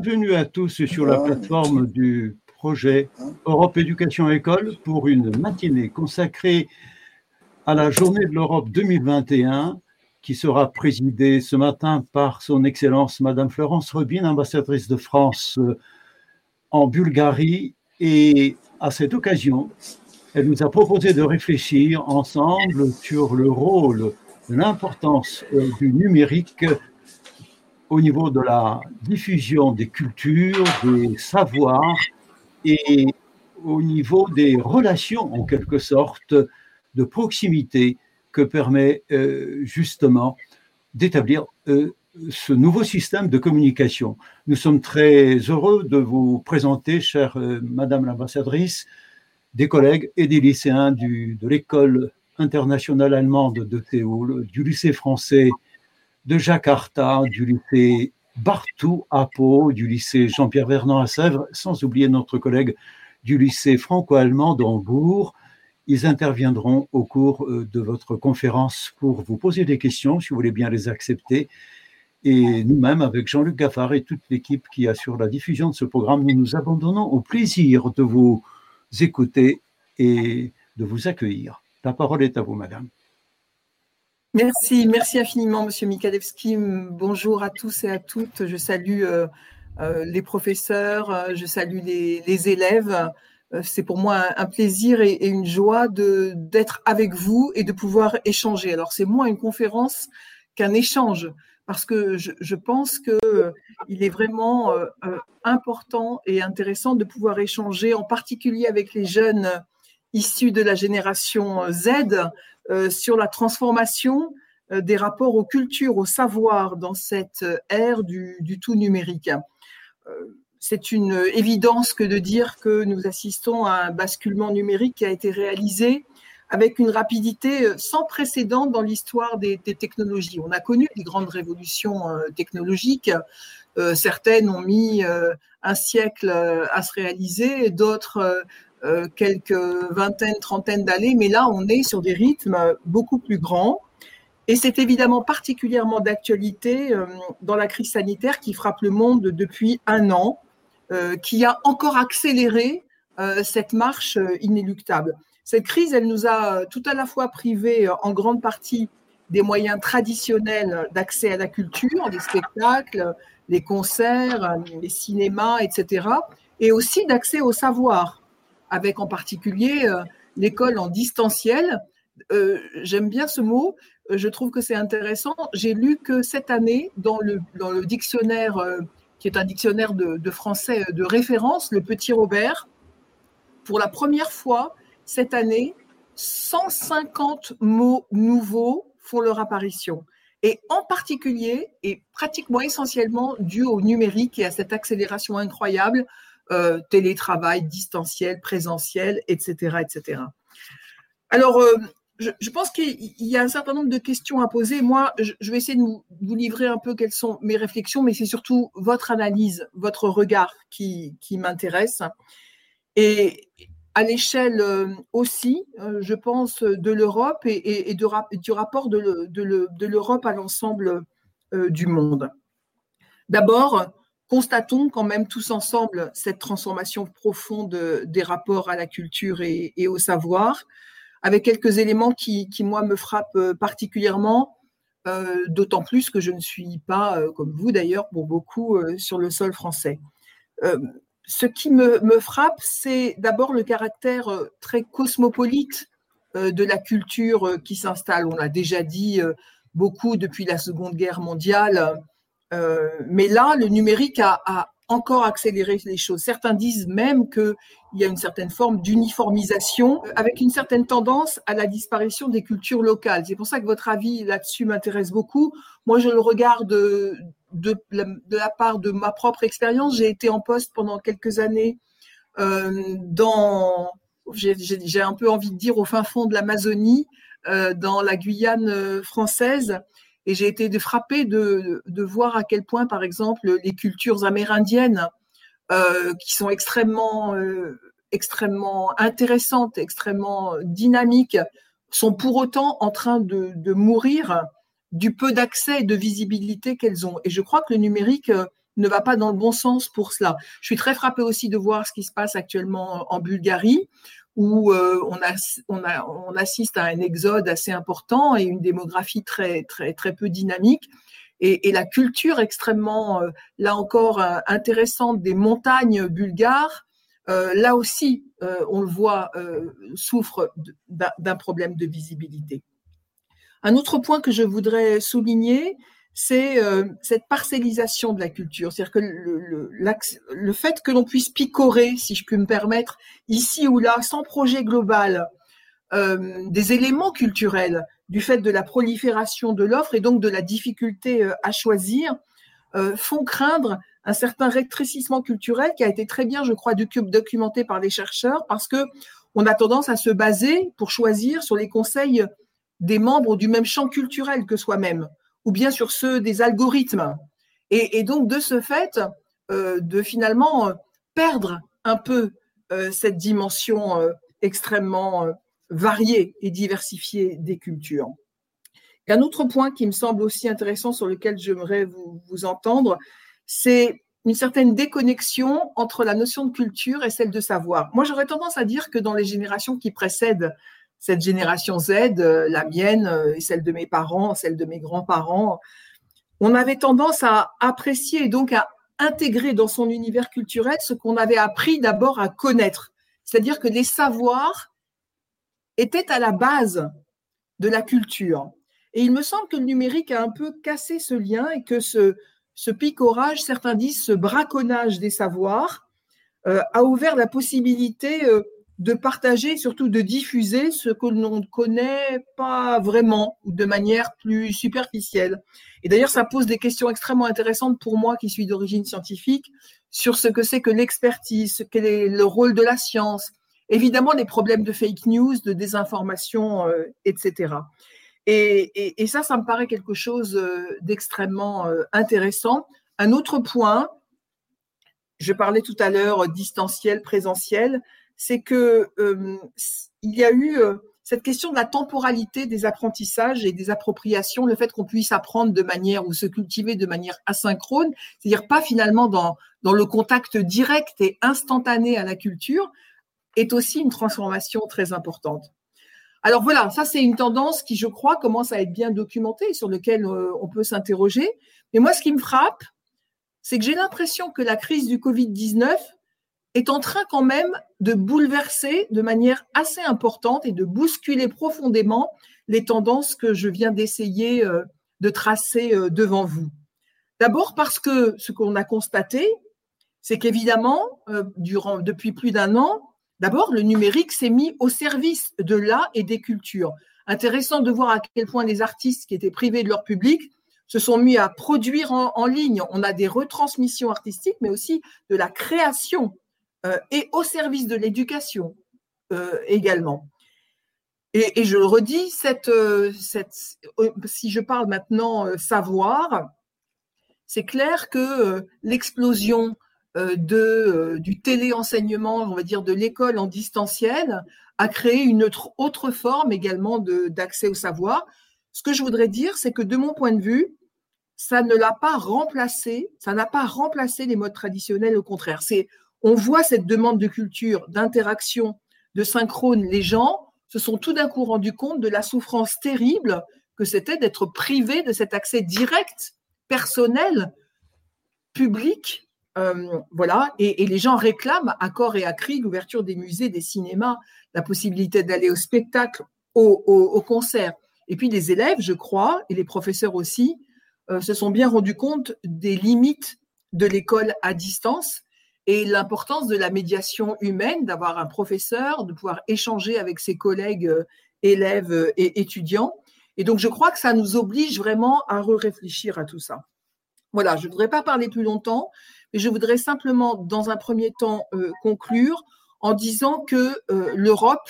bienvenue à tous sur la plateforme du projet Europe Éducation École pour une matinée consacrée à la journée de l'Europe 2021 qui sera présidée ce matin par son Excellence Madame Florence Rubin, ambassadrice de France euh, en Bulgarie. Et à cette occasion, elle nous a proposé de réfléchir ensemble sur le rôle, l'importance euh, du numérique au niveau de la diffusion des cultures, des savoirs et au niveau des relations, en quelque sorte, de proximité que permet euh, justement d'établir euh, ce nouveau système de communication. Nous sommes très heureux de vous présenter, chère euh, Madame l'ambassadrice, des collègues et des lycéens de l'école internationale allemande de Séoul, du lycée français de Jakarta, du lycée Bartou à Pau, du lycée Jean-Pierre Vernant à Sèvres, sans oublier notre collègue du lycée franco-allemand d'Hambourg. Ils interviendront au cours euh, de votre conférence pour vous poser des questions, si vous voulez bien les accepter. Et nous-mêmes, avec Jean-Luc Gaffard et toute l'équipe qui assure la diffusion de ce programme, nous nous abandonnons au plaisir de vous écouter et de vous accueillir. La parole est à vous, madame. Merci, merci infiniment, Monsieur Mikalewski. Bonjour à tous et à toutes. Je salue euh, euh, les professeurs, euh, je salue les, élèves. C'est pour moi un, plaisir et, une joie d'être avec vous et de pouvoir échanger. Alors c'est moins une conférence qu'un échange parce que je, pense que il est vraiment important et intéressant de pouvoir échanger, en particulier avec les jeunes issus de la génération Z, euh, sur la transformation euh, des rapports aux cultures, au savoir dans cette euh, ère du, tout numérique. C'est une évidence que de dire que nous assistons à un basculement numérique qui a été réalisé avec une rapidité sans précédent dans l'histoire des, technologies. On a connu des grandes révolutions technologiques. certaines ont mis un siècle à se réaliser, d'autres euh, quelques vingtaines, trentaines d'années, mais là, on est sur des rythmes beaucoup plus grands. Et c'est évidemment particulièrement d'actualité euh, dans la crise sanitaire qui frappe le monde depuis un an, euh, qui a encore accéléré cette marche inéluctable. Cette crise, elle nous a tout à la fois privé en grande partie des moyens traditionnels d'accès à la culture, des spectacles, les concerts, les cinémas, etc., et aussi d'accès au savoir avec en particulier euh, l'école en distanciel. Euh, j'aime bien ce mot, euh, je trouve que c'est intéressant. J'ai lu que cette année, dans le, dans le dictionnaire, qui est un dictionnaire de, français de référence, le Petit Robert, pour la première fois cette année, 150 mots nouveaux font leur apparition. Et en particulier, et pratiquement essentiellement dû au numérique et à cette accélération incroyable euh, télétravail, distanciel, présentiel, etc. etc. Alors, euh, je, pense qu'il y a un certain nombre de questions à poser. Moi, je, vais essayer de vous, livrer un peu quelles sont mes réflexions, mais c'est surtout votre analyse, votre regard qui, m'intéresse. Et à l'échelle euh, aussi, je pense, de l'Europe et, du rapport de l'Europe à l'ensemble du monde. D'abord, constatons quand même tous ensemble cette transformation profonde des rapports à la culture et, au savoir, avec quelques éléments qui, moi, me frappent euh, particulièrement, euh, d'autant plus que je ne suis pas, euh, comme vous d'ailleurs, pour beaucoup, sur le sol français. ce qui me, me frappe, c'est d'abord le caractère très cosmopolite de la culture qui s'installe. On l'a déjà dit beaucoup depuis la Seconde Guerre mondiale euh, mais là, le numérique a, encore accéléré les choses. Certains disent même qu'il y a une certaine forme d'uniformisation avec une certaine tendance à la disparition des cultures locales. C'est pour ça que votre avis là-dessus m'intéresse beaucoup. Moi, je le regarde de, la, part de ma propre expérience. J'ai été en poste pendant quelques années euh, dans, j'ai un peu envie de dire, au fin fond de l'Amazonie, euh, dans la Guyane française. Et j'ai été frappée de, voir à quel point, par exemple, les cultures amérindiennes, euh, qui sont extrêmement, euh, extrêmement intéressantes, extrêmement dynamiques, sont pour autant en train de, de mourir du peu d'accès et de visibilité qu'elles ont. Et je crois que le numérique euh, ne va pas dans le bon sens pour cela. Je suis très frappée aussi de voir ce qui se passe actuellement en Bulgarie, où euh, on, on, assiste à un exode assez important et une démographie très, très, très peu dynamique. Et, la culture extrêmement, euh, là encore, euh, intéressante des montagnes bulgares, là aussi, on le voit, souffre d'un problème de visibilité. Un autre point que je voudrais souligner, c'est euh, cette parcellisation de la culture. C'est-à-dire que le, fait que l'on puisse picorer, si je puis me permettre, ici ou là, sans projet global, euh, des éléments culturels du fait de la prolifération de l'offre et donc de la difficulté euh, à choisir, font craindre un certain rétrécissement culturel qui a été très bien, je crois, documenté par les chercheurs, parce que on a tendance à se baser pour choisir sur les conseils des membres du même champ culturel que soi-même ou bien sur ceux des algorithmes. Et, donc, de ce fait, euh, de finalement euh, perdre un peu euh, cette dimension extrêmement variée et diversifiée des cultures. Un autre point qui me semble aussi intéressant sur lequel j'aimerais vous entendre, c'est une certaine déconnexion entre la notion de culture et celle de savoir. Moi, j'aurais tendance à dire que dans les générations qui précèdent cette génération Z, euh, la mienne euh, et celle de mes parents, celle de mes grands-parents, on avait tendance à apprécier et donc à intégrer dans son univers culturel ce qu'on avait appris d'abord à connaître. C'est-à-dire que les savoirs étaient à la base de la culture. Et il me semble que le numérique a un peu cassé ce lien et que ce, ce picorage, certains disent ce braconnage des savoirs, euh, a ouvert la possibilité de partager, surtout de diffuser ce que l'on ne connaît pas vraiment ou de manière plus superficielle. Et d'ailleurs, ça pose des questions extrêmement intéressantes pour moi qui suis d'origine scientifique sur ce que c'est que l'expertise, quel est le rôle de la science, évidemment les problèmes de fake news, de désinformation, euh, etc. Et, et, ça, ça me paraît quelque chose euh, d'extrêmement euh, intéressant. Un autre point, je parlais tout à l'heure distanciel, présentiel, c'est que euh, il y a eu euh, cette question de la temporalité des apprentissages et des appropriations, le fait qu'on puisse apprendre de manière ou se cultiver de manière asynchrone, c'est-à-dire pas finalement dans, dans le contact direct et instantané à la culture, est aussi une transformation très importante. Alors voilà, ça c'est une tendance qui, je crois, commence à être bien documentée, sur laquelle euh, on peut s'interroger. Mais moi, ce qui me frappe, c'est que j'ai l'impression que la crise du Covid-19 est en train quand même de bouleverser de manière assez importante et de bousculer profondément les tendances que je viens d'essayer euh, de tracer euh, devant vous. D'abord parce que ce qu'on a constaté, c'est qu'évidemment, euh, durant, depuis plus d'un an, d'abord, le numérique s'est mis au service de l'art et des cultures. Intéressant de voir à quel point les artistes qui étaient privés de leur public se sont mis à produire en ligne. On a des retransmissions artistiques, mais aussi de la création et au service de l'éducation euh, également. Et, je le redis, euh, si je parle maintenant savoir, c'est clair que l'explosion du téléenseignement, on va dire de l'école en distanciel, a créé une autre, autre forme également d'accès au savoir. Ce que je voudrais dire, c'est que de mon point de vue, ça ne l'a pas remplacé, ça n'a pas remplacé les modes traditionnels, au contraire. C'est on voit cette demande de culture, d'interaction, de synchrone. Les gens se sont tout d'un coup rendus compte de la souffrance terrible que c'était d'être privé de cet accès direct, personnel, public. Euh, voilà, et, les gens réclament à corps et à cri l'ouverture des musées, des cinémas, la possibilité d'aller au spectacle, au, concert. Et puis les élèves, je crois, et les professeurs aussi, euh, se sont bien rendus compte des limites de l'école à distance et l'importance de la médiation humaine, d'avoir un professeur, de pouvoir échanger avec ses collègues euh, élèves euh, et étudiants. Et donc, je crois que ça nous oblige vraiment à réfléchir à tout ça. Voilà, je ne voudrais pas parler plus longtemps, mais je voudrais simplement, dans un premier temps, euh, conclure en disant que l'Europe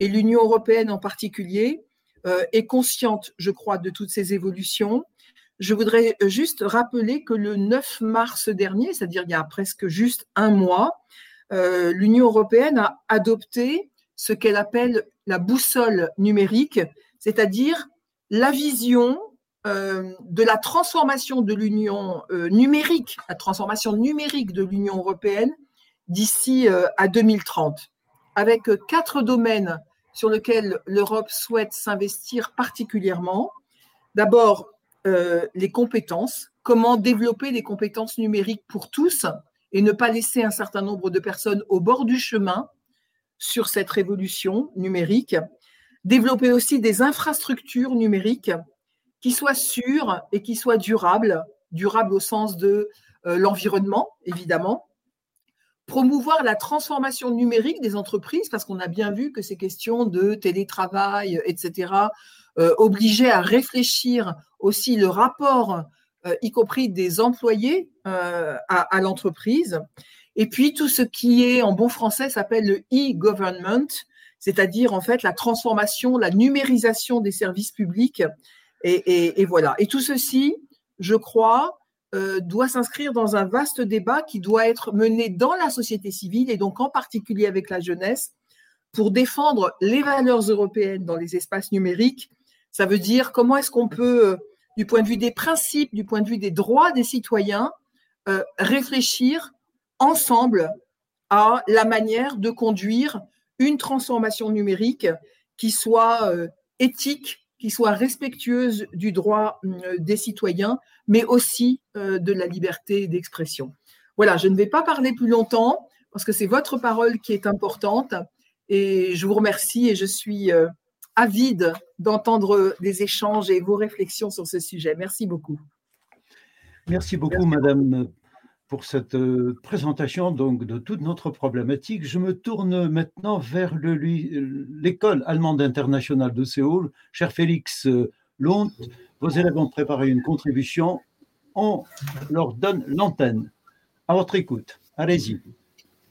et l'Union européenne en particulier est consciente, je crois, de toutes ces évolutions je voudrais juste rappeler que le 9 mars dernier, c'est-à-dire il y a presque juste un mois, euh, l'Union européenne a adopté ce qu'elle appelle la boussole numérique, c'est-à-dire la vision de la transformation de l'Union numérique, la transformation numérique de l'Union européenne d'ici à 2030, avec quatre domaines sur lesquels l'Europe souhaite s'investir particulièrement. D'abord, les compétences, comment développer des compétences numériques pour tous et ne pas laisser un certain nombre de personnes au bord du chemin sur cette révolution numérique. Développer aussi des infrastructures numériques qui soient sûres et qui soient durables, durables au sens de euh, l'environnement, évidemment. Promouvoir la transformation numérique des entreprises, parce qu'on a bien vu que ces questions de télétravail, etc., euh, obligeaient à réfléchir aussi le rapport, euh, y compris des employés, à l'entreprise. Et puis tout ce qui est en bon français s'appelle le e-government, c'est-à-dire en fait la transformation, la numérisation des services publics. Et, voilà. Et tout ceci, je crois, euh, doit s'inscrire dans un vaste débat qui doit être mené dans la société civile et donc en particulier avec la jeunesse pour défendre les valeurs européennes dans les espaces numériques. Ça veut dire comment est-ce qu'on peut, euh, du point de vue des principes, du point de vue des droits des citoyens, euh, réfléchir ensemble à la manière de conduire une transformation numérique qui soit euh, éthique, qui soit respectueuse du droit euh, des citoyens, mais aussi de la liberté d'expression. Voilà, je ne vais pas parler plus longtemps parce que c'est votre parole qui est importante et je vous remercie et je suis avide d'entendre des échanges et vos réflexions sur ce sujet. Merci beaucoup. Merci beaucoup, Madame pour cette euh, présentation donc de toute notre problématique. Je me tourne maintenant vers l'école allemande internationale de Séoul. Cher Félix euh, Lont, vos élèves ont préparé une contribution. On leur donne l'antenne. À votre écoute. Allez-y.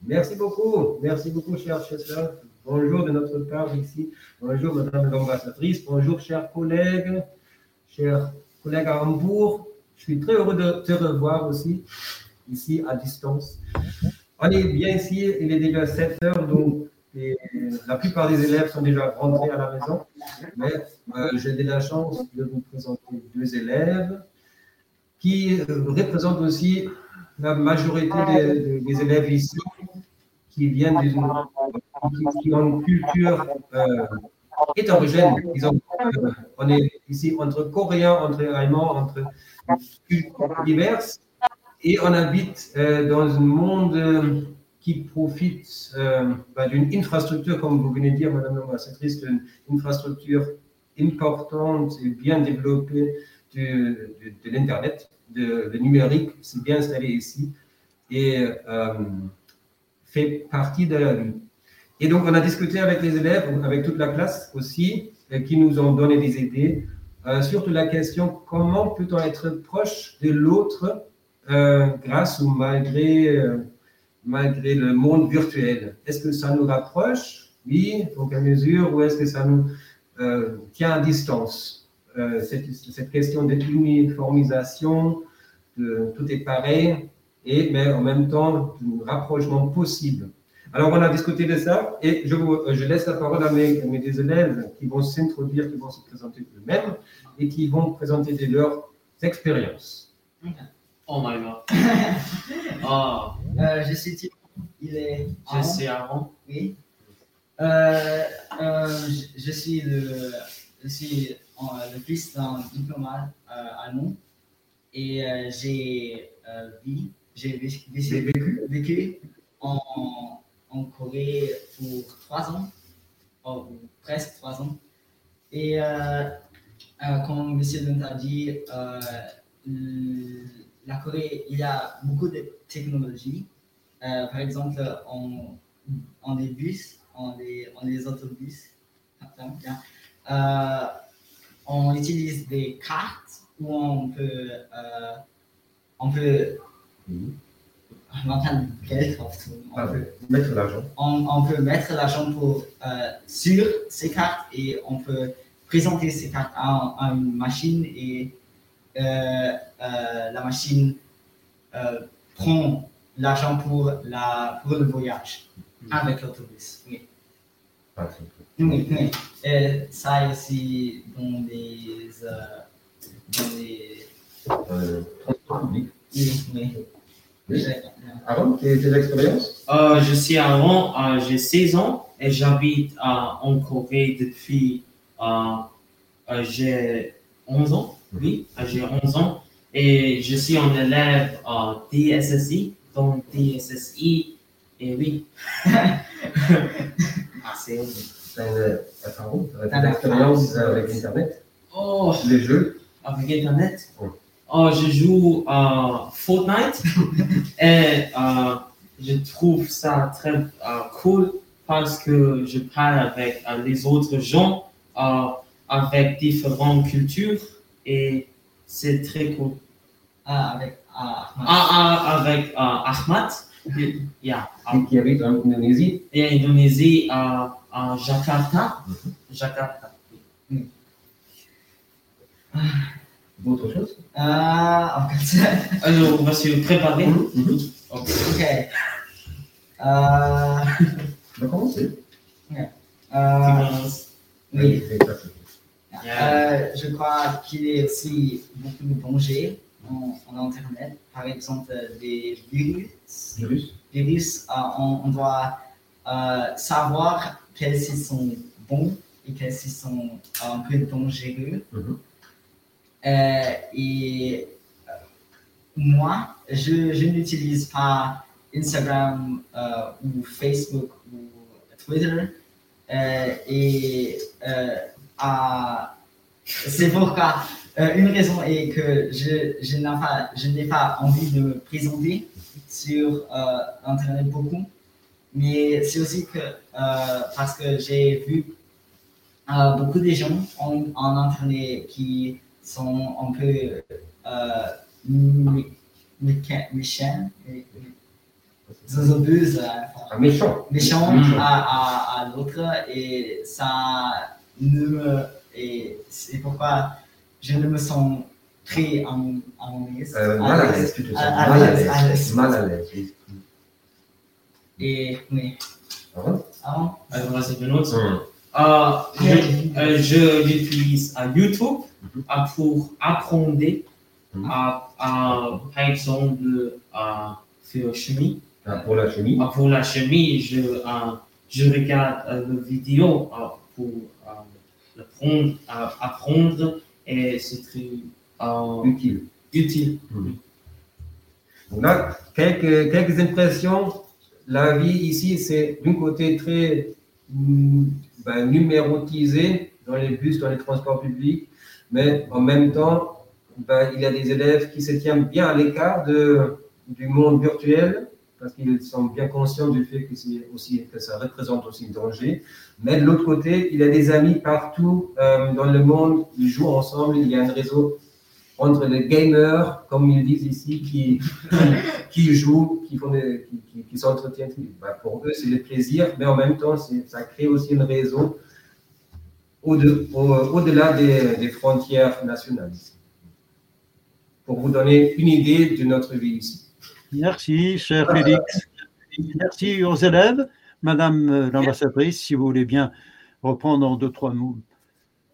Merci beaucoup. Merci beaucoup, cher Chessler. Bonjour de notre part ici. Bonjour, madame l'ambassadrice. Bonjour, chers collègues, chers collègues à Hambourg. Je suis très heureux de te revoir aussi ici à distance. On est bien ici, il est déjà 7 heures, donc la plupart des élèves sont déjà rentrés à la maison. Mais euh, j'ai de la chance de vous présenter deux élèves qui représentent aussi la majorité des, élèves ici qui viennent d'une qui, ont une culture euh, hétérogène. on est ici entre Coréens, entre Allemands, entre cultures diverses. Et on habite euh, dans un monde euh, qui profite euh, bah, d'une infrastructure, comme vous venez de dire, Madame l'ambassadrice, d'une infrastructure importante et bien développée de, l'Internet, de, le numérique, c'est bien installé ici et fait partie de la vie. Et donc, on a discuté avec les élèves, avec toute la classe aussi, qui nous ont donné des idées, sur la question comment peut-on être proche de l'autre euh, grâce ou malgré, euh, malgré le monde virtuel? Est-ce que ça nous rapproche? Oui, dans quelle mesure? Ou est-ce que ça nous euh, tient à distance? Cette, cette, question d'uniformisation, de, tout est pareil, et, mais en même temps, un rapprochement possible. Alors, on a discuté de ça et je, je laisse la parole à mes, mes élèves qui vont s'introduire, qui vont se présenter eux-mêmes et qui vont présenter leurs expériences. Oh my god. oh. Euh, je suis. Il est. Je suis Aaron. Oui. Euh, euh, je, suis le, je suis le fils d'un diplomate allemand et j'ai j'ai vécu, en, en, Corée pour trois ans, oh, presque trois ans. Et comme M. Dent a dit, la Corée, il y a beaucoup de technologies. Euh, par exemple, en, en des bus, en des, en des autobus, euh, on utilise des cartes où on euh, on peut on peut mettre l'argent. On, on, peut mettre l'argent pour, sur ces cartes et on peut présenter ces cartes à, à une machine et euh, euh, la machine euh, prend l'argent pour, la, pour le voyage avec l'autobus. Oui. Oui, oui. Et ça aussi dans les. Euh. Oui, oui. Oui. J'ai- Aaron, tes, expériences? Euh, je suis Aaron, euh, j'ai 16 ans et j'habite euh, en Corée depuis euh, euh, j'ai 11 ans. Oui, euh, j'ai 11 ans et je suis un élève euh, DSSI, donc DSSI et oui. ah, c'est T'as une, France. avec Internet? Oh, Les jeux? Avec Internet? Oh, je joue à Fortnite et euh, je trouve ça très euh, cool parce que je parle avec euh, les autres gens euh, avec différentes cultures et c'est très cool. Ah, avec. Ah, Ahmad. Ah, ah, avec euh, Ahmad, yeah, ah, qui, habitent en Indonésie. et Indonésie, à à Jakarta. Jakarta. oui. D'autres choses Ah, en fait. Alors, on va se préparer. Mhm. Ok. ok. Euh, On va commencer. Euh, oui. Euh, je crois qu'il y a aussi beaucoup de dangers en, en Internet. Par exemple, des virus. Virus virus, on, on doit savoir quels sont bons et quels sont un peu dangereux. Mhm. Et euh, moi, je, je n'utilise pas Instagram euh, ou Facebook ou Twitter. Euh, et euh, à- c'est pourquoi euh, une raison est que je, je n'ai pas, pas envie de me présenter sur euh, Internet beaucoup. Mais c'est aussi que euh, parce que j'ai vu euh, beaucoup de gens en, en Internet qui sont un peu euh, méchants, mé- mé- ils abusent, Un méchant. méchants Méchant. à, à, à l'autre et ça ne me et c'est pourquoi je ne me sens très en, en. Euh, à mal à l'aise. l'aise, tu te sens. À- à Mal à l'aise, à. Mal à l'aise. Et oui. Aaron Avant, Alors, on va se benutzt. Mhm. Euh, je, euh, je l'utilise à YouTube Mhm. pour apprendre, Mhm. à, à, par exemple, euh, sur chimie. Ah, Pour la chimie. Euh, pour la chimie, je, euh, je regarde le vidéo pour le prendre, euh, apprendre et c'est très Utile. utile. Là, quelques, quelques impressions. La vie ici, c'est d'un côté très mm, ben, numérotisé dans les bus, dans les transports publics, mais en même temps, ben, il y a des élèves qui se tiennent bien à l'écart du monde virtuel parce qu'ils sont bien conscients du fait que ça représente aussi un danger. Mais de l'autre côté, il y a des amis partout euh, dans le monde, ils jouent ensemble, il y a un réseau entre les gamers, comme ils disent ici, qui, jouent, qui, s'entretiennent. Bah, pour eux, c'est le plaisir, mais en même temps, ça crée aussi un réseau au-de- au- au-delà des, frontières nationales. Pour vous donner une idée de notre vie ici. Merci, cher Félix. Merci aux élèves. Madame euh, l'ambassadrice, si vous voulez bien reprendre en deux, trois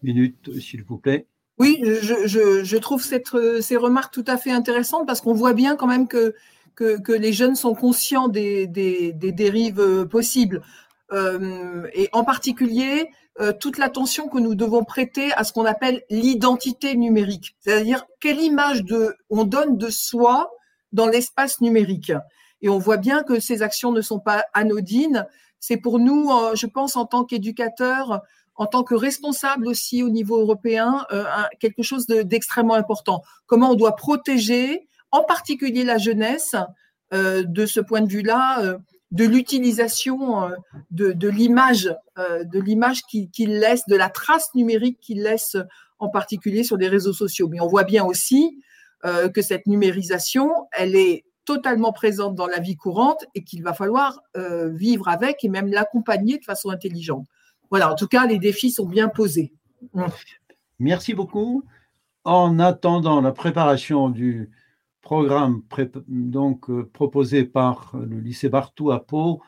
minutes, s'il vous plaît. Oui, je, je, je trouve cette, euh, ces remarques tout à fait intéressantes parce qu'on voit bien quand même que, que, que les jeunes sont conscients des, des, des dérives euh, possibles. Euh, et en particulier, euh, toute l'attention que nous devons prêter à ce qu'on appelle l'identité numérique. C'est-à-dire quelle image de, on donne de soi dans l'espace numérique. Et on voit bien que ces actions ne sont pas anodines. C'est pour nous, euh, je pense, en tant qu'éducateurs, en tant que responsable aussi au niveau européen, euh, quelque chose de- d'extrêmement important. Comment on doit protéger, en particulier la jeunesse, euh, de ce point de vue-là, euh, de l'utilisation de, l'image, de l'image qu'il laisse, de la trace numérique qu'il laisse, en particulier sur les réseaux sociaux. Mais on voit bien aussi que cette numérisation, elle est totalement présente dans la vie courante et qu'il va falloir vivre avec et même l'accompagner de façon intelligente. Voilà, en tout cas, les défis sont bien posés. Merci beaucoup. En attendant la préparation du programme pré- donc, euh, proposé par le lycée Bartou à Pau,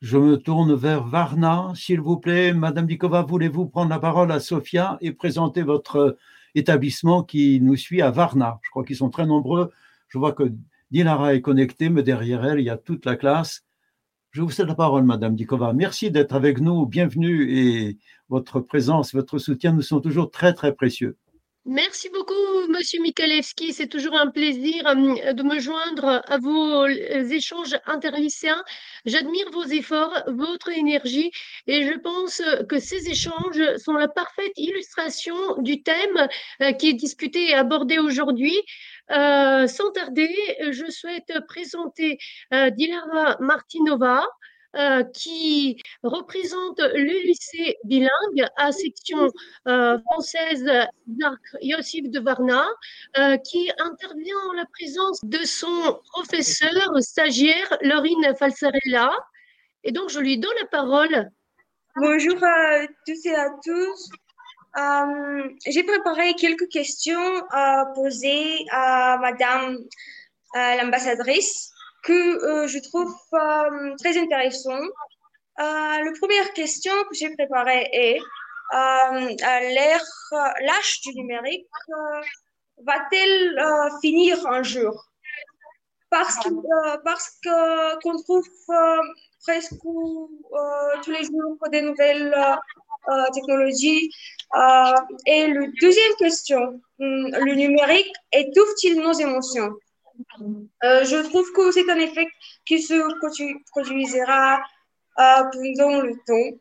je me tourne vers Varna, s'il vous plaît. Madame Dikova, voulez-vous prendre la parole à Sofia et présenter votre établissement qui nous suit à Varna? Je crois qu'ils sont très nombreux. Je vois que Dilara est connectée, mais derrière elle, il y a toute la classe. Je vous cède la parole, Madame Dikova. Merci d'être avec nous. Bienvenue et votre présence, votre soutien nous sont toujours très, très précieux. Merci beaucoup, Monsieur Mikalewski. C'est toujours un plaisir euh, de me joindre à vos euh, échanges interlycéens. J'admire vos efforts, votre énergie et je pense que ces échanges sont la parfaite illustration du thème euh, qui est discuté et abordé aujourd'hui. Sans tarder, je souhaite présenter Dilara Martinova, euh, qui représente le lycée bilingue à section euh, française d'Arc Yossif de Varna, euh, qui intervient en la présence de son professeur stagiaire, Laurine Falsarella. Et donc, je lui donne la parole. Bonjour à tous et à tous. J'ai préparé quelques questions à poser à Madame l'ambassadrice que euh, je trouve euh, très intéressant. Euh, la première question que j'ai préparée est l'âge du numérique va-t-elle finir un jour parce que parce qu'on trouve presque tous les jours des nouvelles technologies. et la deuxième question, hum, le numérique étouffe-t-il nos émotions? Euh, je trouve que c'est un effet qui se produira euh, pendant le temps.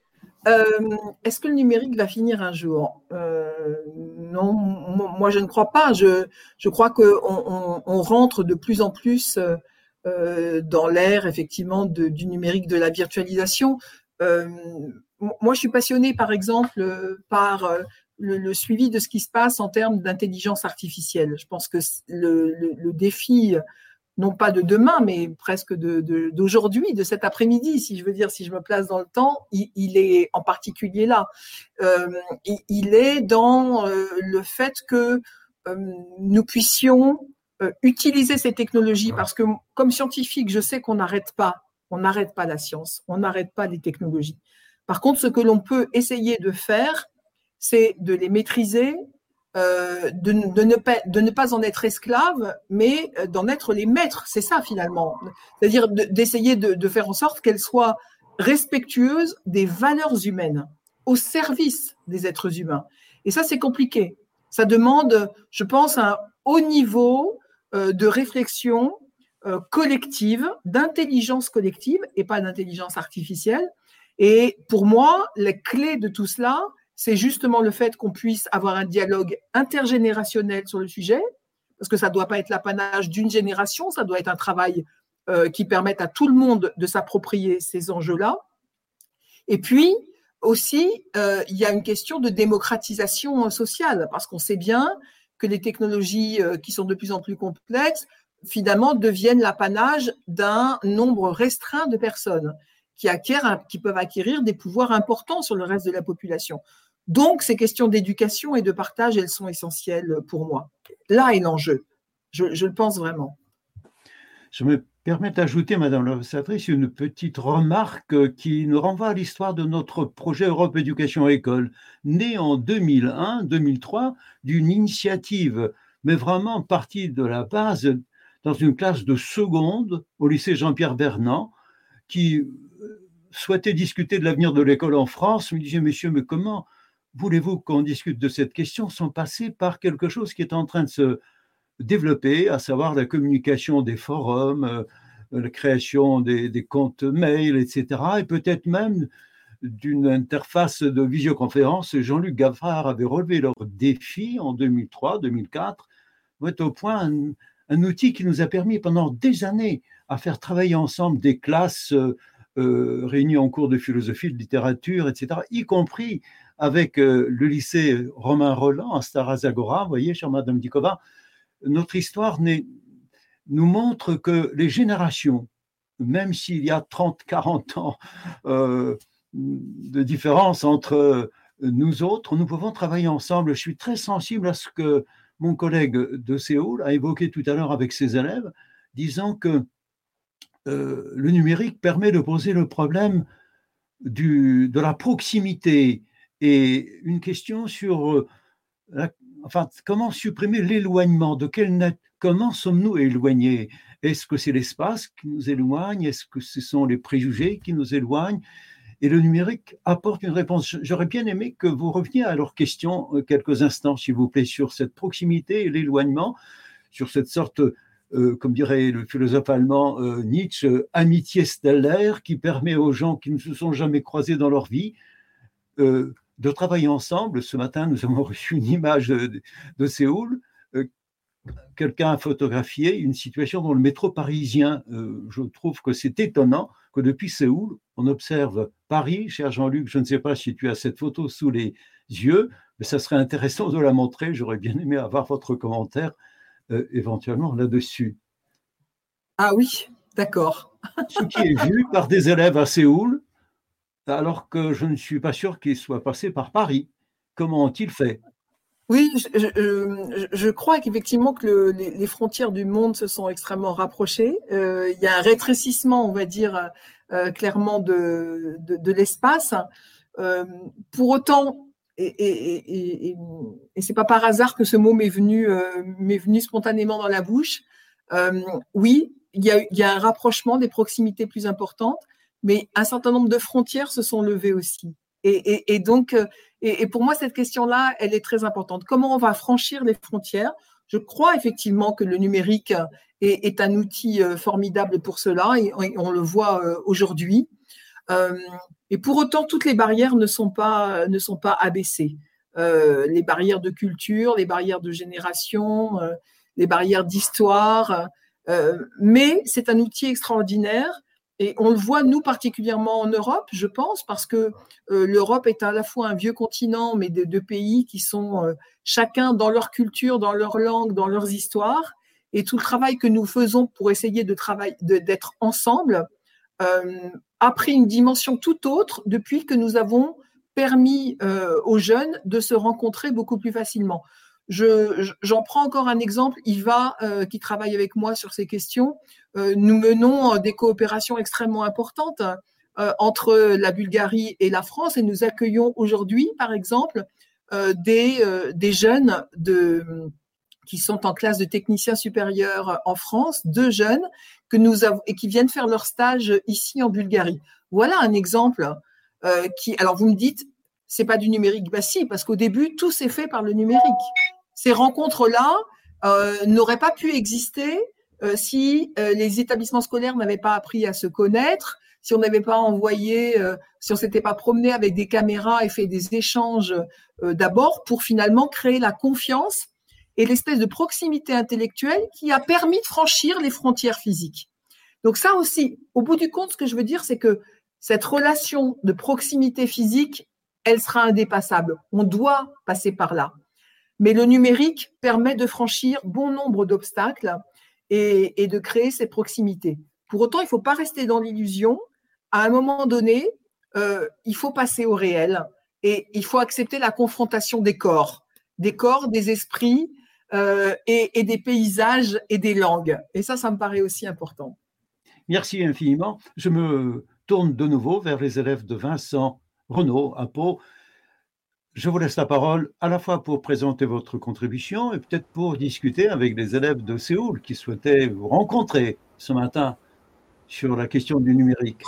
Euh, est-ce que le numérique va finir un jour? Non, moi je ne crois pas. Je, je crois qu'on on, rentre de plus en plus dans l'ère effectivement du numérique, de la virtualisation. Moi, je suis passionnée, par exemple, par le, suivi de ce qui se passe en termes d'intelligence artificielle. Je pense que le, défi, non pas de demain, mais presque d'aujourd'hui, de, cet après-midi, si je veux dire, si je me place dans le temps, il, est en particulier là. Euh, il, est dans euh, le fait que euh, nous puissions utiliser ces technologies, parce que comme scientifique, je sais qu'on n'arrête pas, on n'arrête pas la science, on n'arrête pas les technologies. Par contre, ce que l'on peut essayer de faire, c'est de les maîtriser, euh, de, ne pas, en être esclave, mais euh, d'en être les maîtres. C'est ça finalement. C'est-à-dire d'essayer de, faire en sorte qu'elles soient respectueuses des valeurs humaines, au service des êtres humains. Et ça, c'est compliqué. Ça demande, je pense, un haut niveau euh, de réflexion collective, d'intelligence collective et pas d'intelligence artificielle. Et pour moi, les clés de tout cela, c'est justement le fait qu'on puisse avoir un dialogue intergénérationnel sur le sujet, parce que ça ne doit pas être l'apanage d'une génération, ça doit être un travail euh, qui permette à tout le monde de s'approprier ces enjeux-là. Et puis aussi, euh, il y a une question de démocratisation sociale, parce qu'on sait bien que les technologies euh, qui sont de plus en plus complexes, finalement, deviennent l'apanage d'un nombre restreint de personnes qui, acquièrent, qui peuvent acquérir des pouvoirs importants sur le reste de la population. Donc, ces questions d'éducation et de partage, elles sont essentielles pour moi. Là est l'enjeu. Je, le pense vraiment. Je me permets d'ajouter, Madame l'ambassadrice, une petite remarque qui nous renvoie à l'histoire de notre projet Europe Éducation École, né en 2001-2003 d'une initiative, mais vraiment partie de la base dans une classe de seconde au lycée Jean-Pierre Bernand, qui souhaitait discuter de l'avenir de l'école en France, me disait, monsieur, mais comment voulez-vous qu'on discute de cette question sans passer par quelque chose qui est en train de se développer, à savoir la communication des forums, euh, la création des, comptes mail, etc. Et peut-être même d'une interface de visioconférence. Jean-Luc Gaffard avait relevé leur défi en 2003-2004, mettre au point un, un, outil qui nous a permis pendant des années à faire travailler ensemble des classes euh, réunis en cours de philosophie, de littérature, etc., y compris avec euh, le lycée Romain Roland à Starazagora. Vous voyez, chère Madame Dikova, notre histoire nous montre que les générations, même s'il y a 30, 40 ans euh, de différence entre nous autres, nous pouvons travailler ensemble. Je suis très sensible à ce que mon collègue de Séoul a évoqué tout à l'heure avec ses élèves, disant que euh, le numérique permet de poser le problème de la proximité. Et une question sur euh, enfin, comment supprimer l'éloignement? De quel Comment sommes-nous éloignés? Est-ce que c'est l'espace qui nous éloigne? Est-ce que ce sont les préjugés qui nous éloignent? Et le numérique apporte une réponse. J'aurais bien aimé que vous reveniez à leur question euh, quelques instants, s'il vous plaît, sur cette proximité et l'éloignement, sur cette sorte euh, comme dirait le philosophe allemand euh, Nietzsche, amitié stellaire qui permet aux gens qui ne se sont jamais croisés dans leur vie euh, de travailler ensemble. Ce matin, nous avons reçu une image de, Séoul. Quelqu'un a photographié une situation dans le métro parisien. je trouve que c'est étonnant que depuis Séoul, on observe Paris. Cher Jean-Luc, je ne sais pas si tu as cette photo sous les yeux, mais ça serait intéressant de la montrer. J'aurais bien aimé avoir votre commentaire euh, éventuellement là-dessus. Ah oui, d'accord. Ce qui est vu par des élèves à Séoul, alors que je ne suis pas sûr qu'ils soient passés par Paris. Comment ont-ils fait? Oui, je, crois qu'effectivement que les, frontières du monde se sont extrêmement rapprochées. Euh, il y a un rétrécissement, on va dire, euh, clairement de, de l'espace. pour autant, et, et, et, c'est pas par hasard que ce mot m'est venu, euh, venu spontanément dans la bouche. Euh, oui, il y, a, un rapprochement des proximités plus importantes, mais un certain nombre de frontières se sont levées aussi. Et, donc, euh, et, pour moi, cette question-là, elle est très importante. Comment on va franchir les frontières? Je crois effectivement que le numérique est un outil formidable pour cela, et on, le voit aujourd'hui. Euh, et pour autant, toutes les barrières ne sont pas, ne sont pas abaissées. Euh, les barrières de culture, les barrières de génération, euh, les barrières d'histoire. mais c'est un outil extraordinaire et on le voit, nous, particulièrement en Europe, je pense, parce que l'Europe est à la fois un vieux continent, mais de, pays qui sont chacun dans leur culture, dans leur langue, dans leurs histoires. Et tout le travail que nous faisons pour essayer de travailler, d'être ensemble, a pris une dimension tout autre depuis que nous avons permis euh, aux jeunes de se rencontrer beaucoup plus facilement. J'en prends encore un exemple, Yva, euh, qui travaille avec moi sur ces questions. nous menons des coopérations extrêmement importantes entre la Bulgarie et la France et nous accueillons aujourd'hui, par exemple, des, des jeunes de, qui sont en classe de technicien supérieur en France, deux jeunes que nous avons et qui viennent faire leur stage ici en Bulgarie. Voilà un exemple euh, qui. Alors vous me dites, c'est pas du numérique, bah si, parce qu'au début tout s'est fait par le numérique. Ces rencontres-là euh, n'auraient pas pu exister euh, si les établissements scolaires n'avaient pas appris à se connaître, si on n'avait pas envoyé, si on s'était pas promené avec des caméras et fait des échanges d'abord pour finalement créer la confiance et l'espèce de proximité intellectuelle qui a permis de franchir les frontières physiques. Donc ça aussi, au bout du compte, ce que je veux dire, c'est que cette relation de proximité physique, elle sera indépassable. On doit passer par là. Mais le numérique permet de franchir bon nombre d'obstacles et, de créer ces proximités. Pour autant, il ne faut pas rester dans l'illusion. À un moment donné, euh, il faut passer au réel et il faut accepter la confrontation des corps, des corps, des esprits, euh, et, des paysages et des langues. Et ça, ça me paraît aussi important. Merci infiniment. Je me tourne de nouveau vers les élèves de Vincent Renaud à Pau. Je vous laisse la parole à la fois pour présenter votre contribution et peut-être pour discuter avec les élèves de Séoul qui souhaitaient vous rencontrer ce matin sur la question du numérique.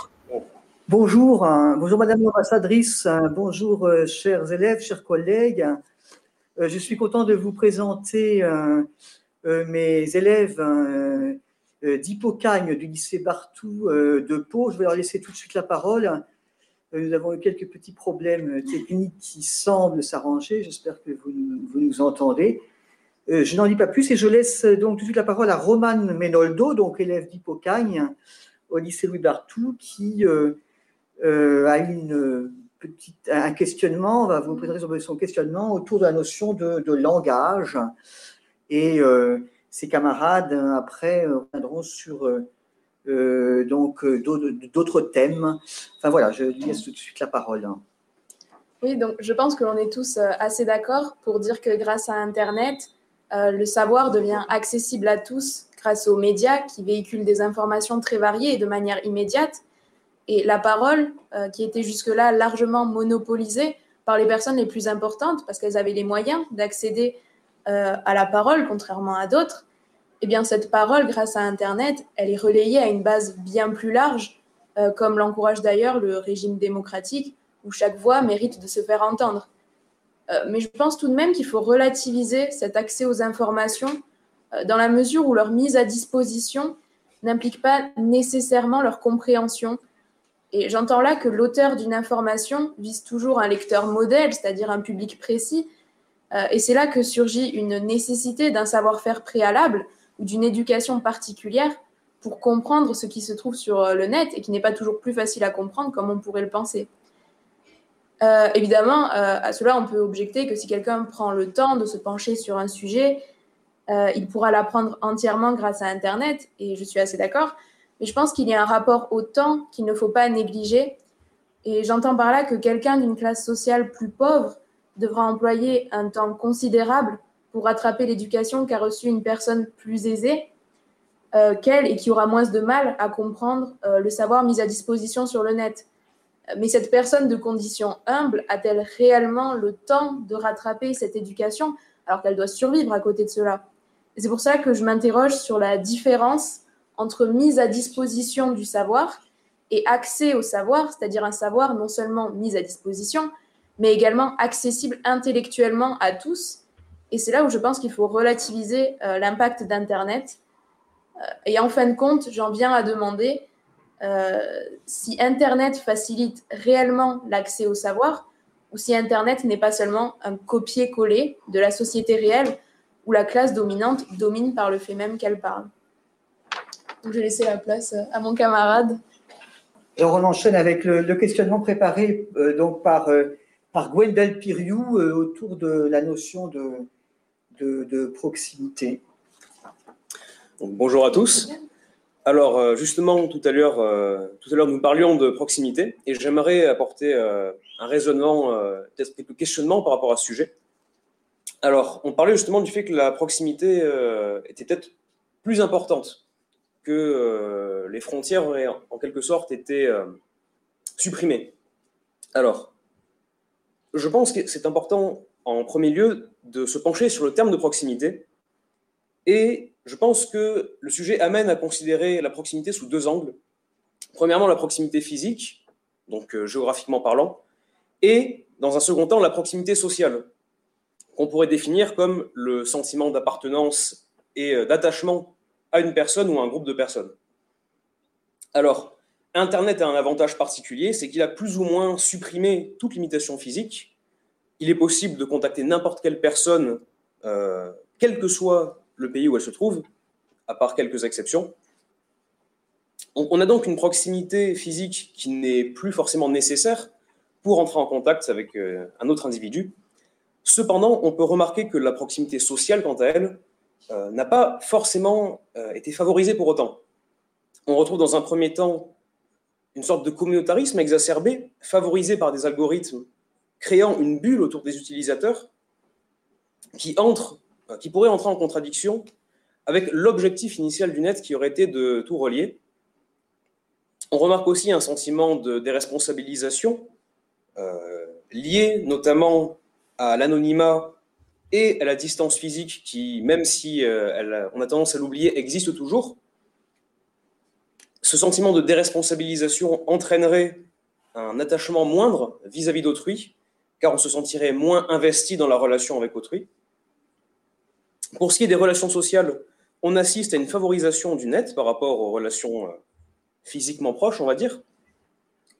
Bonjour, hein. bonjour Madame l'ambassadrice, hein. bonjour euh, chers élèves, chers collègues. Euh, je suis content de vous présenter euh, euh, mes élèves d'Hippocagne du lycée Bartou de Pau. Je vais leur laisser tout de suite la parole. Nous avons eu quelques petits problèmes techniques qui semblent s'arranger. J'espère que vous, vous, nous entendez. Je n'en dis pas plus et je laisse donc tout de suite la parole à Romane Menoldo, donc élève d'Hippocagne au lycée Louis Bartou, qui a une un questionnement, on va vous présenter son questionnement autour de la notion de, langage. Et euh, ses camarades, après, euh, reviendront sur euh, donc d'autres thèmes. Enfin voilà, je lui laisse tout de suite la parole. Oui, donc je pense que l'on est tous assez d'accord pour dire que grâce à Internet, le savoir devient accessible à tous grâce aux médias qui véhiculent des informations très variées et de manière immédiate. Et la parole, euh, qui était jusque-là largement monopolisée par les personnes les plus importantes, parce qu'elles avaient les moyens d'accéder euh, à la parole, contrairement à d'autres, eh bien cette parole, grâce à Internet, elle est relayée à une base bien plus large, euh, comme l'encourage d'ailleurs le régime démocratique, où chaque voix mérite de se faire entendre. Mais je pense tout de même qu'il faut relativiser cet accès aux informations dans la mesure où leur mise à disposition n'implique pas nécessairement leur compréhension. Et j'entends là que l'auteur d'une information vise toujours un lecteur modèle, c'est-à-dire un public précis, euh, et c'est là que surgit une nécessité d'un savoir-faire préalable ou d'une éducation particulière pour comprendre ce qui se trouve sur euh, le net et qui n'est pas toujours plus facile à comprendre comme on pourrait le penser. Euh, évidemment, à cela, on peut objecter que si quelqu'un prend le temps de se pencher sur un sujet, il pourra l'apprendre entièrement grâce à Internet, et je suis assez d'accord, mais je pense qu'il y a un rapport au temps qu'il ne faut pas négliger, et j'entends par là que quelqu'un d'une classe sociale plus pauvre devra employer un temps considérable pour rattraper l'éducation qu'a reçue une personne plus aisée euh, qu'elle et qui aura moins de mal à comprendre euh, le savoir mis à disposition sur le net. Mais cette personne de condition humble a-t-elle réellement le temps de rattraper cette éducation alors qu'elle doit survivre à côté de cela? C'est pour ça que je m'interroge sur la différence entre mise à disposition du savoir et accès au savoir, c'est-à-dire un savoir non seulement mis à disposition, mais également accessible intellectuellement à tous. Et c'est là où je pense qu'il faut relativiser euh, l'impact d'Internet. Euh, et en fin de compte, j'en viens à demander euh, si Internet facilite réellement l'accès au savoir ou si Internet n'est pas seulement un copier-coller de la société réelle où la classe dominante domine par le fait même qu'elle parle. Donc, je vais laisser la place à mon camarade. Alors, on enchaîne avec le, questionnement préparé donc par par Gwendal Piriou euh, autour de la notion de, de, proximité. bonjour à tous. Alors euh, justement, tout à l'heure, euh, tout à l'heure, nous parlions de proximité et j'aimerais apporter un raisonnement, peut-être quelques questionnements par rapport à ce sujet. Alors, on parlait justement du fait que la proximité était peut-être plus importante, que les frontières auraient en quelque sorte été supprimées. Alors, je pense que c'est important, en premier lieu, de se pencher sur le terme de proximité. Et je pense que le sujet amène à considérer la proximité sous deux angles. Premièrement, la proximité physique, donc euh, géographiquement parlant, et dans un second temps, la proximité sociale, qu'on pourrait définir comme le sentiment d'appartenance et euh, d'attachement à une personne ou à un groupe de personnes. Alors, Internet a un avantage particulier, c'est qu'il a plus ou moins supprimé toute limitation physique. Il est possible de contacter n'importe quelle personne, euh, quel que soit le pays où elle se trouve, à part quelques exceptions. On, a donc une proximité physique qui n'est plus forcément nécessaire pour entrer en contact avec euh, un autre individu. Cependant, on peut remarquer que la proximité sociale, quant à elle, euh, n'a pas forcément été favorisée pour autant. On retrouve dans un premier temps une sorte de communautarisme exacerbé, favorisé par des algorithmes créant une bulle autour des utilisateurs qui, entre, euh, qui pourrait entrer en contradiction avec l'objectif initial du net qui aurait été de tout relier. On remarque aussi un sentiment de déresponsabilisation euh, lié notamment à l'anonymat et à la distance physique qui, même si euh, on a tendance à l'oublier, existe toujours ce sentiment de déresponsabilisation entraînerait un attachement moindre vis-à-vis d'autrui, car on se sentirait moins investi dans la relation avec autrui. Pour ce qui est des relations sociales, on assiste à une favorisation du net par rapport aux relations euh, physiquement proches, on va dire.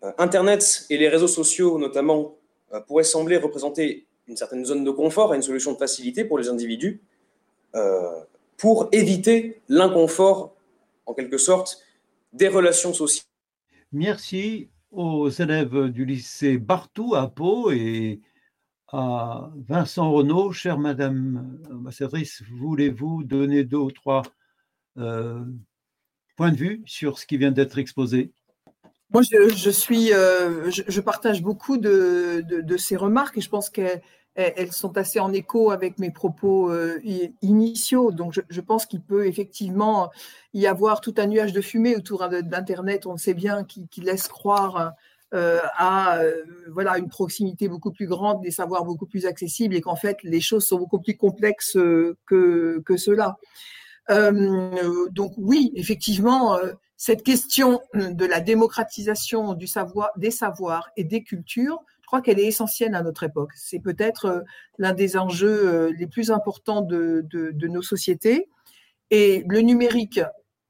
Euh, Internet et les réseaux sociaux, notamment, pourraient sembler représenter une certaine zone de confort et une solution de facilité pour les individus, pour éviter l'inconfort, en quelque sorte, des relations sociales. Merci aux élèves du lycée Bartou à Pau et à Vincent Renaud. Chère Madame l'ambassadrice, voulez-vous donner deux ou trois euh, points de vue sur ce qui vient d'être exposé? Moi, je, suis, euh, je, partage beaucoup de, de, ces remarques et je pense qu'elles elles sont assez en écho avec mes propos euh, initiaux. Donc, je, pense qu'il peut effectivement y avoir tout un nuage de fumée autour d'Internet, on le sait bien, qui, laisse croire à voilà, une proximité beaucoup plus grande, des savoirs beaucoup plus accessibles et qu'en fait, les choses sont beaucoup plus complexes que, que cela. donc oui, effectivement, cette question de la démocratisation du savoir, des savoirs et des cultures, je crois qu'elle est essentielle à notre époque. C'est peut-être l'un des enjeux les plus importants de, nos sociétés. Et le numérique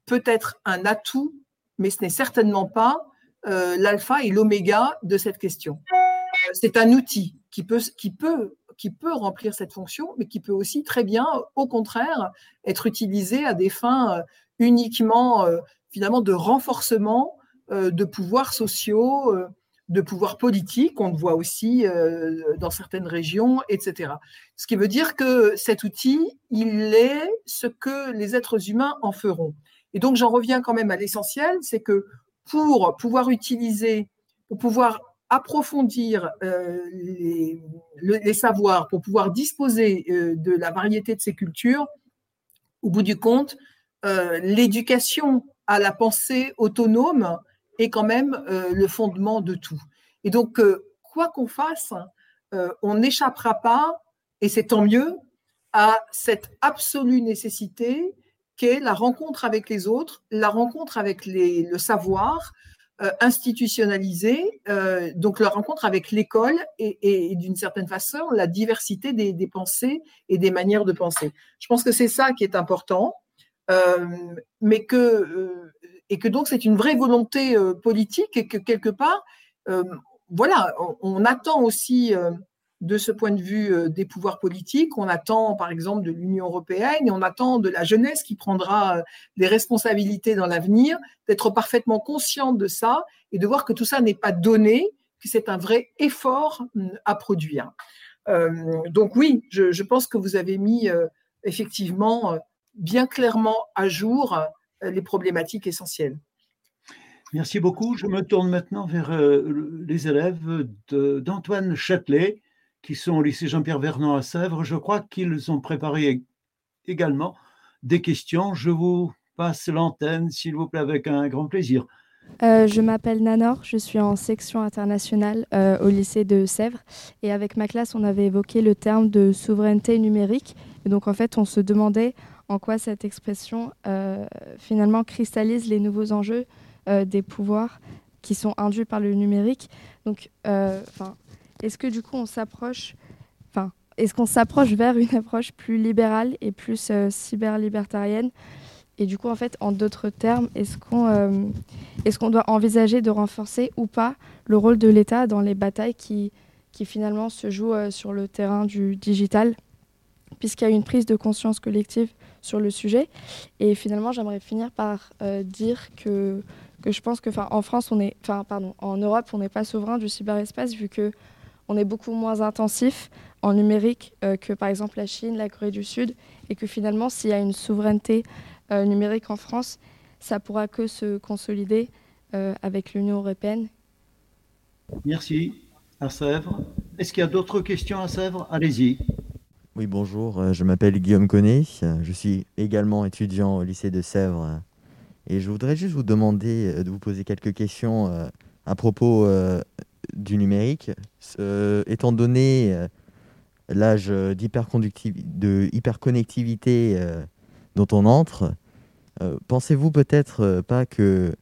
peut être un atout, mais ce n'est certainement pas euh, l'alpha et l'oméga de cette question. Euh, c'est un outil qui peut, remplir cette fonction, mais qui peut aussi très bien, au contraire, être utilisé à des fins euh, uniquement, finalement, de renforcement de pouvoirs sociaux, de pouvoirs politiques, on le voit aussi dans certaines régions, etc. Ce qui veut dire que cet outil, il est ce que les êtres humains en feront. Et donc, j'en reviens quand même à l'essentiel, c'est que pour pouvoir utiliser, pour pouvoir approfondir euh, les, savoirs, pour pouvoir disposer euh, de la variété de ces cultures, au bout du compte, euh, l'éducation à la pensée autonome est quand même le fondement de tout. Et donc, quoi qu'on fasse, on n'échappera pas, et c'est tant mieux, à cette absolue nécessité qu'est la rencontre avec les autres, la rencontre avec le savoir euh, institutionnalisé, euh, donc la rencontre avec l'école et, d'une certaine façon la diversité des, pensées et des manières de penser. Je pense que c'est ça qui est important, euh, mais que et que donc c'est une vraie volonté politique et que quelque part, voilà, on attend aussi de ce point de vue euh, des pouvoirs politiques. On attend, par exemple, de l'Union européenne et on attend de la jeunesse qui prendra des euh, responsabilités dans l'avenir, d'être parfaitement consciente de ça et de voir que tout ça n'est pas donné, que c'est un vrai effort à produire. Euh, donc oui, je, pense que vous avez mis effectivement bien clairement à jour les problématiques essentielles. Merci beaucoup. Je me tourne maintenant vers les élèves d'Antoine Châtelet, qui sont au lycée Jean-Pierre Vernant à Sèvres. Je crois qu'ils ont préparé également des questions. Je vous passe l'antenne, s'il vous plaît, avec un grand plaisir. Euh, je m'appelle Nanor, je suis en section internationale euh, au lycée de Sèvres et avec ma classe on avait évoqué le terme de souveraineté numérique et donc en fait on se demandait en quoi cette expression euh, finalement cristallise les nouveaux enjeux des pouvoirs qui sont induits par le numérique. Donc enfin est-ce que du coup on s'approche, est-ce qu'on s'approche vers une approche plus libérale et plus euh, cyber-libertarienne? Et du coup, en fait, en d'autres termes, est-ce qu'on euh, doit envisager de renforcer ou pas le rôle de l'État dans les batailles qui, qui finalement se jouent euh, sur le terrain du digital? Puisqu'il y a une prise de conscience collective sur le sujet. Et finalement, j'aimerais finir par dire que, je pense que, en France, on est, pardon, en Europe, on n'est pas souverain du cyberespace vu que on est beaucoup moins intensif en numérique euh, que par exemple la Chine, la Corée du Sud, et que finalement, s'il y a une souveraineté euh, numérique en France, ça pourra que se consolider euh, avec l'Union européenne. Merci. À Sèvres. Est-ce qu'il y a d'autres questions à Sèvres? Allez-y. Oui, bonjour. Je m'appelle Guillaume Connet. Je suis également étudiant au lycée de Sèvres. Et je voudrais juste vous demander de vous poser quelques questions à propos du numérique, étant donné euh, l'âge de hyperconnectivité euh, dont on entre, euh, pensez-vous peut-être pas que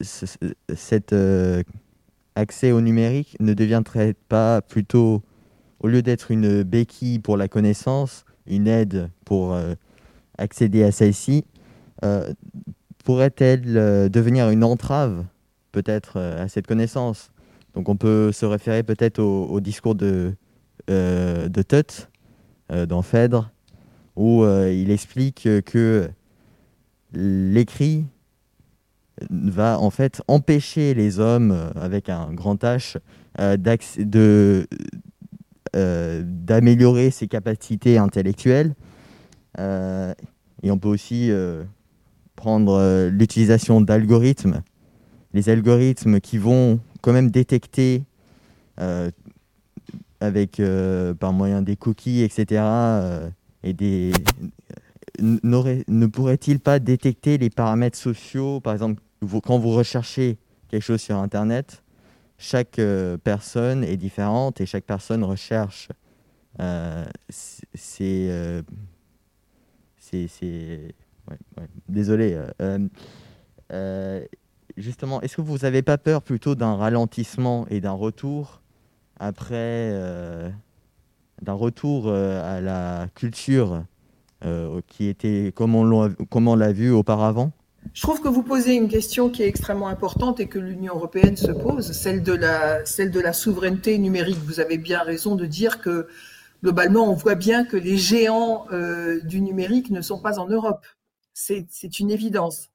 cet accès au numérique ne deviendrait pas plutôt, au lieu d'être une béquille pour la connaissance, une aide pour accéder à celle-ci, pourrait-elle devenir une entrave peut-être euh, à cette connaissance? Donc on peut se référer peut-être au, discours de, euh, de euh, dans Phèdre, où il explique que l'écrit va en fait empêcher les hommes avec un grand H de d'améliorer ses capacités intellectuelles. et on peut aussi prendre l'utilisation d'algorithmes les algorithmes qui vont quand même détecter euh, avec euh, par moyen des cookies, etc. Euh, et des ne pourrait-il pas détecter les paramètres sociaux, par exemple, quand vous recherchez quelque chose sur Internet, chaque personne est différente et chaque personne recherche ses, c'est désolé. justement, est-ce que vous n'avez pas peur plutôt d'un ralentissement et d'un retour après, d'un retour à la culture qui était comme on l'a vu auparavant? Je trouve que vous posez une question qui est extrêmement importante et que l'Union européenne se pose, celle de la, celle de la souveraineté numérique. Vous avez bien raison de dire que globalement, on voit bien que les géants euh, du numérique ne sont pas en Europe. C'est une évidence.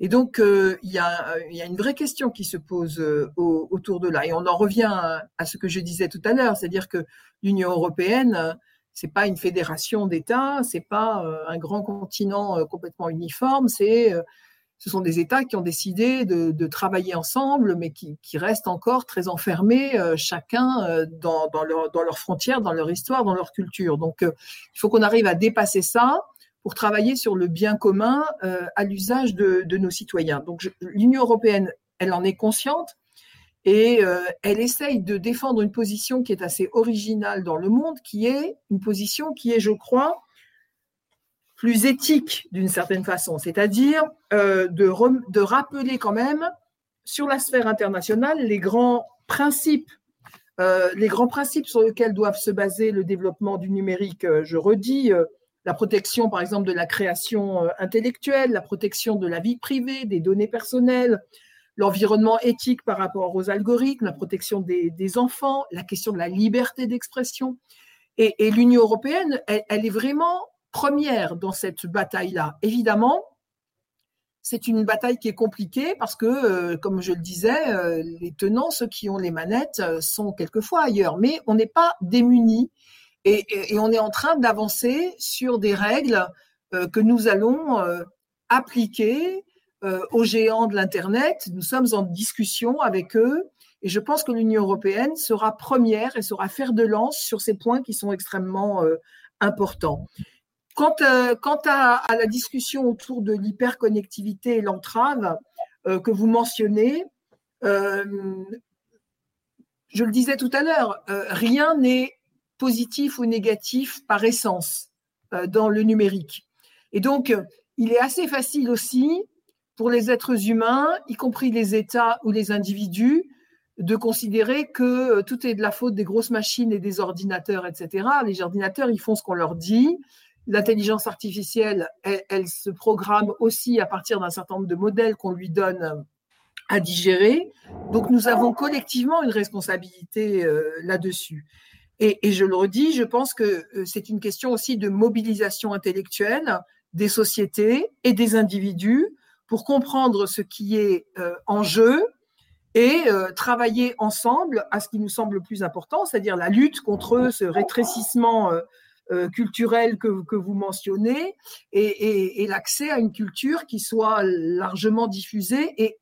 Et donc, euh, a, il, y a, une vraie question qui se pose euh, autour de là. Et on en revient à, ce que je disais tout à l'heure, c'est-à-dire que l'Union européenne, c'est pas une fédération d'États, c'est pas un grand continent complètement uniforme, c'est ce sont des États qui ont décidé de, travailler ensemble, mais qui, restent encore très enfermés, euh, chacun euh, dans, leurs frontières, dans leur histoire, dans leur culture. Donc, euh, il faut qu'on arrive à dépasser ça pour travailler sur le bien commun à l'usage de, nos citoyens. Donc, l'Union européenne, elle en est consciente et elle essaye de défendre une position qui est assez originale dans le monde, qui est une position qui est, je crois, plus éthique d'une certaine façon, c'est-à-dire euh, de, rappeler quand même sur la sphère internationale les grands principes, euh, les grands principes sur lesquels doivent se baser le développement du numérique. Euh, je redis la protection, par exemple, de la création intellectuelle, la protection de la vie privée, des données personnelles, l'environnement éthique par rapport aux algorithmes, la protection des, enfants, la question de la liberté d'expression. Et, l'Union européenne, elle est vraiment première dans cette bataille-là. Évidemment, c'est une bataille qui est compliquée parce que, euh, comme je le disais, euh, les tenants, ceux qui ont les manettes, euh, sont quelquefois ailleurs. Mais on n'est pas démunis et, et, on est en train d'avancer sur des règles que nous allons appliquer aux géants de l'Internet. Nous sommes en discussion avec eux et je pense que l'Union européenne sera première et sera faire de lance sur ces points qui sont extrêmement importants. Quant, euh, à, la discussion autour de l'hyperconnectivité et l'entrave euh, que vous mentionnez, euh, je le disais tout à l'heure, rien n'est positif ou négatif par essence dans le numérique. Et donc, il est assez facile aussi pour les êtres humains, y compris les États ou les individus, de considérer que tout est de la faute des grosses machines et des ordinateurs, etc. Les ordinateurs, ils font ce qu'on leur dit. L'intelligence artificielle, elle, se programme aussi à partir d'un certain nombre de modèles qu'on lui donne euh, à digérer. Donc nous avons collectivement une responsabilité euh, là-dessus. Et, je le redis, je pense que euh, c'est une question aussi de mobilisation intellectuelle des sociétés et des individus pour comprendre ce qui est en jeu et travailler ensemble à ce qui nous semble le plus important, c'est-à-dire la lutte contre ce rétrécissement euh, culturelle que, que, vous mentionnez et, et, l'accès à une culture qui soit largement diffusée et,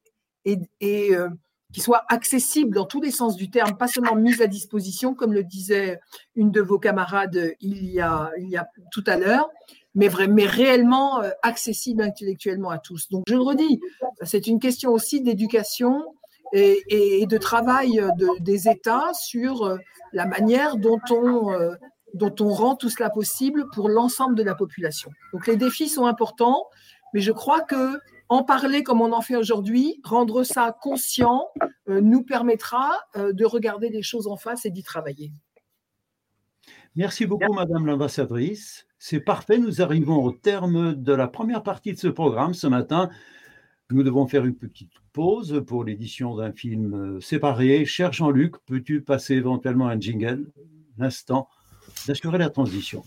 et euh, qui soit accessible dans tous les sens du terme, pas seulement mise à disposition, comme le disait une de vos camarades il y a, il y a tout à l'heure, mais, mais réellement euh, accessible intellectuellement à tous. Donc je le redis, c'est une question aussi d'éducation et, et, de travail de, des États sur la manière dont on dont on rend tout cela possible pour l'ensemble de la population. Donc les défis sont importants, mais je crois que en parler comme on en fait aujourd'hui, rendre ça conscient, euh, nous permettra euh, de regarder les choses en face et d'y travailler. Merci beaucoup, Madame l'ambassadrice. C'est parfait, nous arrivons au terme de la première partie de ce programme ce matin. Nous devons faire une petite pause pour l'édition d'un film euh, séparé. Cher Jean-Luc, peux-tu passer éventuellement un jingle? L'instant d'assurer la transition.